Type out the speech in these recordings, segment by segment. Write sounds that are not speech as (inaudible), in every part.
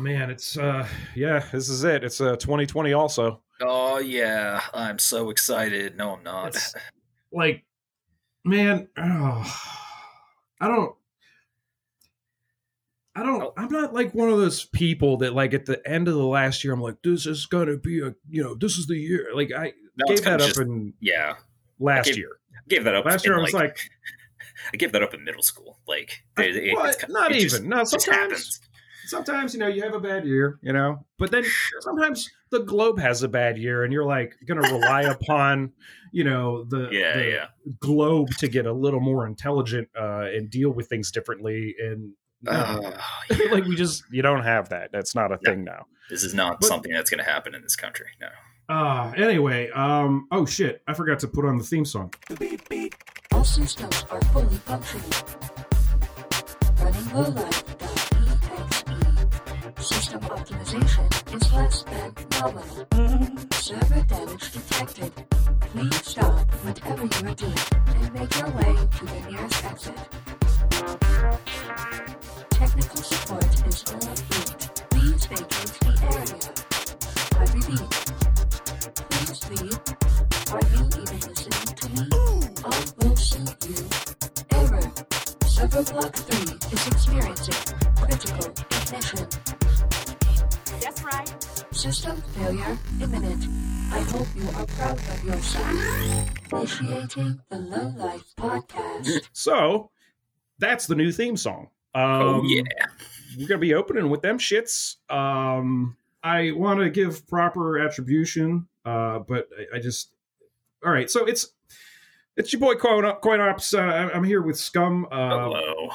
man, it's uh yeah, this is it. It's uh 2020 also. Oh yeah, I'm so excited. No, I'm not. It's (laughs) like man, oh, I don't I don't Oh. I'm not like one of those people that like at the end of the last year I'm like this is going to be a, you know, this is the year. Like I No, gave that up just- in yeah, last gave- year. I gave that up. Last year I was like (laughs) I gave that up in middle school. Like, it- it- what? it's ki- not even. just- no, sometimes happens. Sometimes you know you have a bad year, you know, but then sometimes the globe has a bad year, and you're like going to rely (laughs) upon you know the, Yeah, the yeah. globe to get a little more intelligent uh, and deal with things differently. And no. Oh, yeah. like we just you don't have that. That's not a No. thing now. This is not But- something that's going to happen in this country. No. Uh anyway, um oh shit, I forgot to put on the theme song. All systems are fully functioning. Running lowlife.exe. Is less than nominal. Server damage detected. Please stop whatever you are doing and make your way to the nearest exit. Technical support is route. Please vacate the area. I repeat. Please leave. Are you even listening to me? I will shoot you. Error. Server block 3 is experiencing critical ignition. That's right. System failure imminent. I hope you are proud of yourself. Initiating the Low Life Podcast. (laughs) So that's the new theme song. Um, oh yeah. we're gonna be opening with them shits. Um, I want to give proper attribution, uh, but I, I just all right. So it's it's your boy Coin, Coin Ops. Uh, I- I'm here with Scum. Uh, Hello.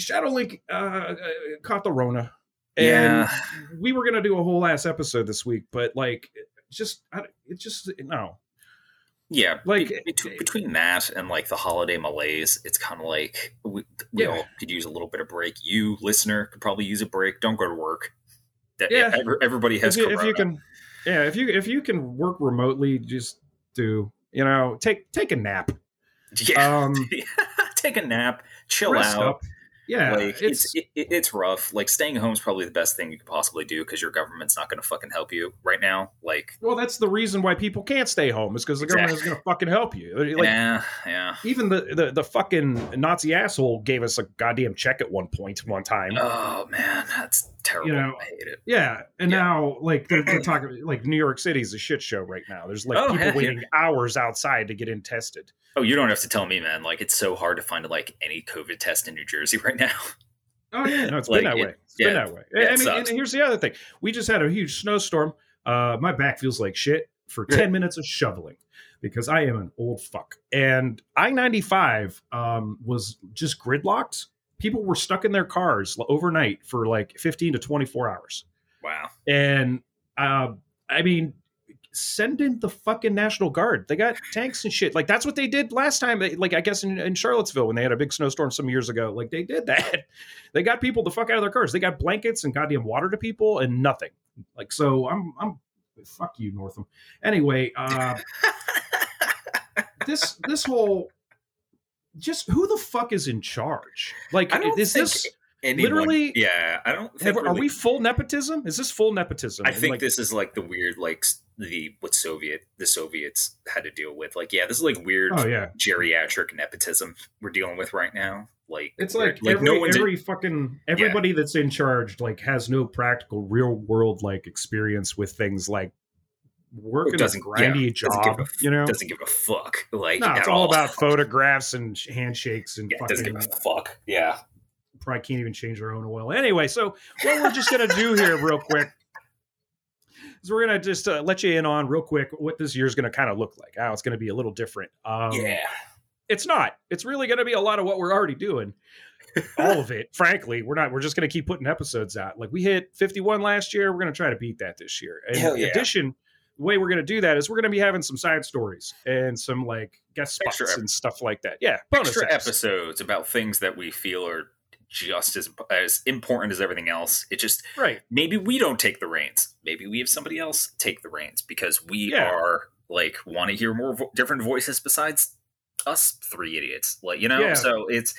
Shadowlink uh, uh, caught the Rona, and Yeah. we were gonna do a whole ass episode this week, but like, just it just no. Yeah, Like- be- bet- between that and like the holiday malaise, it's kind of like we, we Yeah. all could use a little bit of break. You listener could probably use a break. Don't go to work. That, Yeah. everybody has if you, if you can yeah if you if you can work remotely just do you know take take a nap (laughs) yeah. um (laughs) take a nap, chill out. up yeah like it's, it's it, it- it's rough. Like staying home is probably the best thing you could possibly do because your government's not going to fucking help you right now. Like, well that's the reason why people can't stay home is because the government is going to fucking help you like yeah, yeah. even the, the the fucking nazi asshole gave us a goddamn check at one point one time Oh man, that's terrible. You know, I hate it. yeah and Yeah. now like they're, they're (clears throat) talking like new york city's a shit show right now there's like Oh, people heck yeah. waiting hours outside to get in tested Oh, you don't have to tell me, man. Like it's so hard to find like any COVID test in New Jersey (laughs) right now. (laughs) Oh yeah, no, it's Like, been that it- way. It's been that way. Yeah, I mean, and here's the other thing: we just had a huge snowstorm. Uh, my back feels like shit for Yeah. ten minutes of shoveling because I am an old fuck. And I ninety five um, was just gridlocked. People were stuck in their cars overnight for like fifteen to twenty four hours. Wow. And uh, I mean, send in the fucking National Guard. They got tanks and shit. Like that's what they did last time. Like I guess in, in Charlottesville when they had a big snowstorm some years ago. Like they did that. (laughs) They got people the fuck out of their cars. They got blankets and goddamn water to people and nothing. Like so, I'm I'm fuck you, Northam. Anyway, uh, (laughs) this this whole just who the fuck is in charge? Like is this anyone- literally- Yeah, I don't. have, Think are we full nepotism? Is this full nepotism? I think like, this is like the weird, like the what Soviet the Soviets had to deal with. Like, yeah, this is like weird Oh yeah, geriatric nepotism we're dealing with right now. Like, It's where- like, every, no one's every fucking everybody that's in charge like has no practical real world like experience with things like working a doesn't- grindy yeah, doesn't give a- you know, doesn't give a fuck. Like, no, it's at all about photographs and handshakes and Yeah, doesn't give a fuck. Yeah, probably can't even change their own oil. Anyway, so what we're just gonna do here, real quick, is we're gonna just uh, let you in on real quick what this year's gonna kind of look like. How it's gonna be a little different. Um, yeah. it's not. It's really going to be a lot of what we're already doing. (laughs) All of it, frankly. We're not. We're just going to keep putting episodes out. Like we hit 51 last year. We're going to try to beat that this year. And in yeah. addition, the way we're going to do that is we're going to be having some side stories and some like guest spots Extra and stuff like that. Yeah, bonus Extra eps. episodes about things that we feel are just as as important as everything else. It just Right. maybe we don't take the reins. Maybe we have somebody else take the reins because we Yeah. are like want to hear more vo- different voices besides us three idiots. Like you know, Yeah. so it's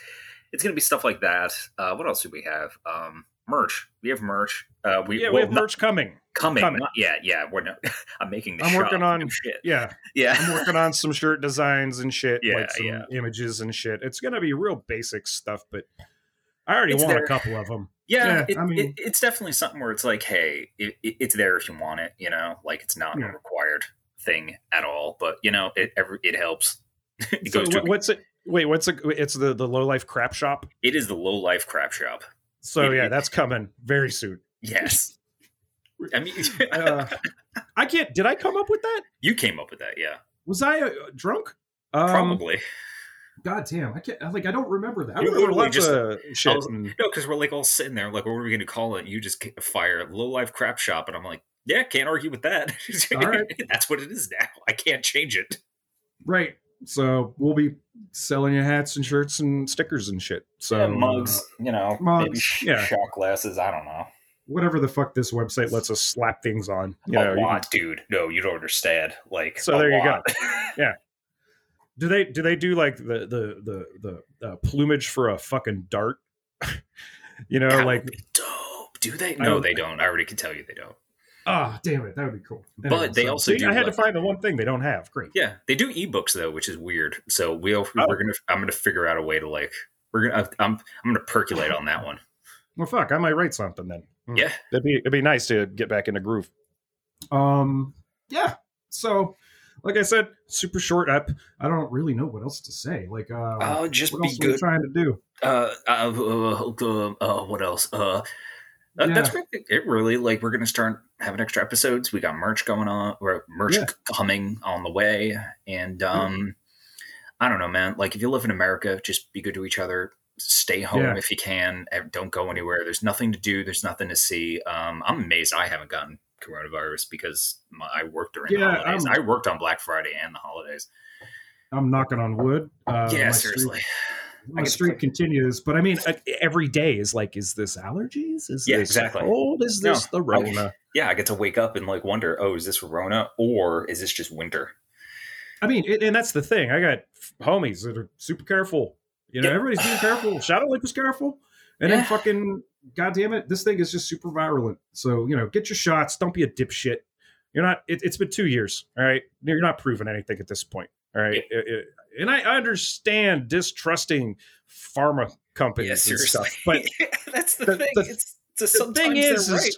it's gonna be stuff like that. Uh, what else do we have? Um, merch. We have merch. Uh, we, yeah, well, we have not merch coming. coming. coming. Not yet. Yeah, we're not. (laughs) I'm making the. I'm working on- shit. Yeah, (laughs) Yeah. I'm working on some shirt designs and shit, Yeah, like some yeah. images and shit. It's gonna be real basic stuff, but I already It's want there. a couple of them. Yeah, Yeah, it, I mean- it, it's definitely something where it's like, hey, it, it, it's there if you want it. You know, like it's not Yeah. a required thing at all, but you know, it every, it helps. (laughs) it So goes to what- what's it? Wait, what's it? It's the the low life crap shop. it is the low life crap shop. So It- yeah, it- that's coming very soon. Yes. (laughs) I mean, (laughs) Uh, I can't. Did I come up with that? you came up with that, yeah? Was I uh, drunk? Um, Probably. God damn, I can't. Like I don't remember that. I You remember literally lots just- of shit. I was- and- No, because we're like all sitting there, like, what are we going to call it? You just fire low life crap shop, and I'm like, yeah, can't argue with that. (laughs) All right. That's what it is now. I can't change it. right. So we'll be selling you hats and shirts and stickers and shit. So Yeah, mugs, you know, mugs, maybe sh- yeah. shot glasses. I don't know. whatever the fuck this website lets us slap things on. You a know, you lot, dude. No, you don't understand. Like, So a there you go. lot. (laughs) Do they do they do like the the the the uh, plumage for a fucking dart? (laughs) you know, That like dope. Do they? No, don't- they don't. I already can tell you they don't. ah, damn it, that would be cool. But they also see, do I had like- to find the one thing they don't have. Great. Yeah, they do ebooks though, which is weird. So we'll Oh. we're gonna I'm gonna figure out a way to like we're gonna I'm I'm gonna percolate on that one. Well, fuck, I might write something then. Hmm. Yeah. It'd be it'd be nice to get back in the groove. Um, yeah. So, like I said, super short up. I don't really know what else to say. Like, uh, Oh, just what be good. trying to do? Uh, uh, uh, uh, uh, what else? Uh, uh Yeah. that's it. Really, like we're gonna start having extra episodes. We got merch going on, or merch Yeah. coming on the way, and um, I don't know, man. Like if you live in America, just be good to each other. Stay home Yeah. if you can. Don't go anywhere. There's nothing to do. There's nothing to see. Um, I'm amazed I haven't gotten coronavirus because my, I worked during Yeah, the holidays. I'm- I worked on Black Friday and the holidays. I'm knocking on wood. Uh, yeah, my seriously. Streak, my I streak continues, but I mean, uh, every day is like, is this allergies? Is Yeah, this exactly. cold? Is No, this the Rona? yeah, I get to wake up and like wonder, oh, is this Rona or is this just winter? I mean, it, and that's the thing. I got homies that are super careful. You know, Yeah. everybody's being careful. Shadow Link was careful, and then Yeah. Fucking goddamn it, this thing is just super virulent. So you know, get your shots. Don't be a dipshit. You're not. It, it's been two years. All right, you're not proving anything at this point. All right, It- it- uh, uh, and I understand distrusting pharma companies Yeah, and stuff, (laughs) but that's the, the- thing. the- it's, it's the thing is, is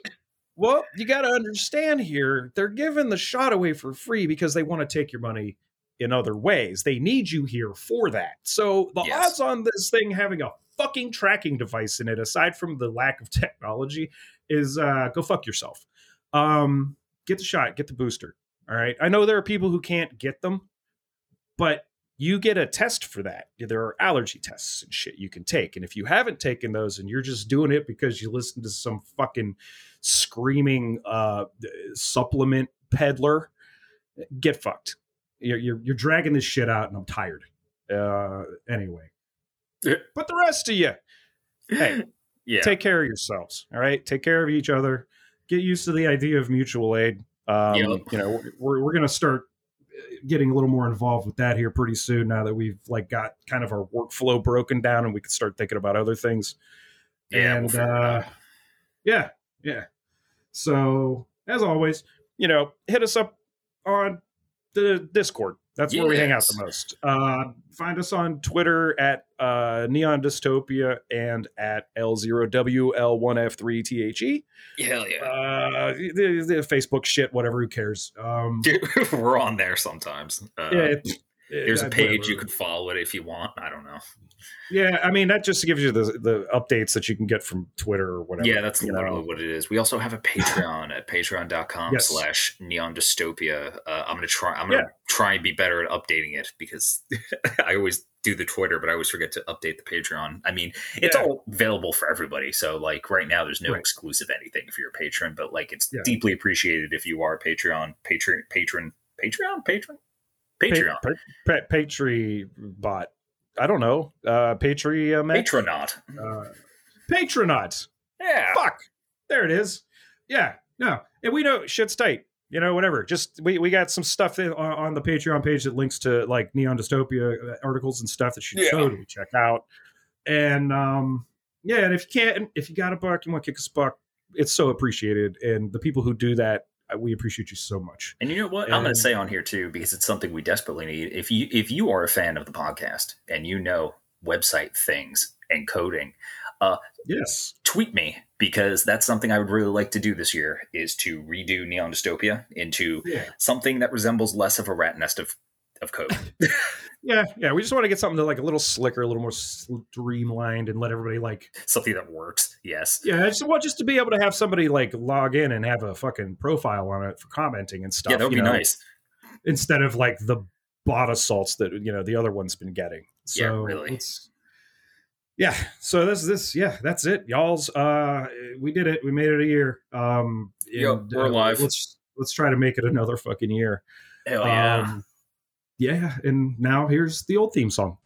well, you got to understand here, they're giving the shot away for free because they want to take your money in other ways. They need you here for that. So the Yes. odds on this thing having a fucking tracking device in it, aside from the lack of (laughs) technology, is uh, go fuck yourself. Um, get the shot, get the booster. All right. I know there are people who can't get them, but you get a test for that. There are allergy tests and shit you can take. And if you haven't taken those and you're just doing it because you listen to some fucking screaming uh, supplement peddler, get fucked. You're, you're, you're dragging this shit out and I'm tired. Uh, anyway. But the rest of you, hey, (laughs) yeah, take care of yourselves. All right. Take care of each other. Get used to the idea of mutual aid. Um, Yep. You know, we're, we're going to start getting a little more involved with that here pretty soon now that we've like got kind of our workflow broken down and we can start thinking about other things. yeah, we'll and uh, yeah, yeah. So as always, you know, hit us up on the Discord. That's where we hang out the most. Uh, find us on Twitter at uh, Neon Dystopia and at L0WL1F3THE. hell yeah. Uh, the, the Facebook shit, whatever, who cares? Um, Dude, (laughs) we're on there sometimes. Uh, yeah, there's a page you could follow it if you want. I don't know. Yeah, I mean that just gives you the the updates that you can get from Twitter or whatever. yeah, that's you know. literally what it is. We also have a Patreon at patreon.com Yes. slash neon dystopia. Uh, I'm gonna try I'm gonna Yeah. try and be better at updating it because (laughs) I always do the Twitter, but I always forget to update the Patreon. I mean, it's Yeah. all available for everybody. So like right now there's no Right. exclusive anything if you're a patron, but like it's Yeah. deeply appreciated if you are a Patreon, patron patron Patreon? Patron? Patreon. Pa- pa- pa-. I don't know. Uh uh, Mac? Patronaut. uh Patronaut. Yeah. Fuck. There it is. Yeah. No. And we know shit's tight. You know, whatever. Just we, we got some stuff in, on, on the Patreon page that links to like Neon Dystopia uh, articles and stuff that you should Yeah. totally check out. And um yeah, and if you can't, if you got a buck, you want to kick us a buck, it's so appreciated. And the people who do that, uh, we appreciate you so much. And you know what? I'm going to say on here too because it's something we desperately need. If you if you are a fan of the podcast and you know website things and coding, uh, Yes. tweet me because that's something I would really like to do this year is to redo Neon Dystopia into Yeah. something that resembles less of a rat nest of of code. (laughs) Yeah. Yeah. We just want to get something that like a little slicker, a little more streamlined, and let everybody like something that works. Yes. Yeah, I just want just to be able to have somebody like log in and have a fucking profile on it for commenting and stuff. Yeah, that would be know, nice. Instead of like the bot assaults that you know the other one's been getting. So Yeah, really. it's- yeah. So this this yeah, that's it, y'all's. Uh, we did it. We made it a year. Um, Yep, we're uh, alive. Let's let's try to make it another fucking year. Hell yeah. Um, yeah, and now here's the old theme song.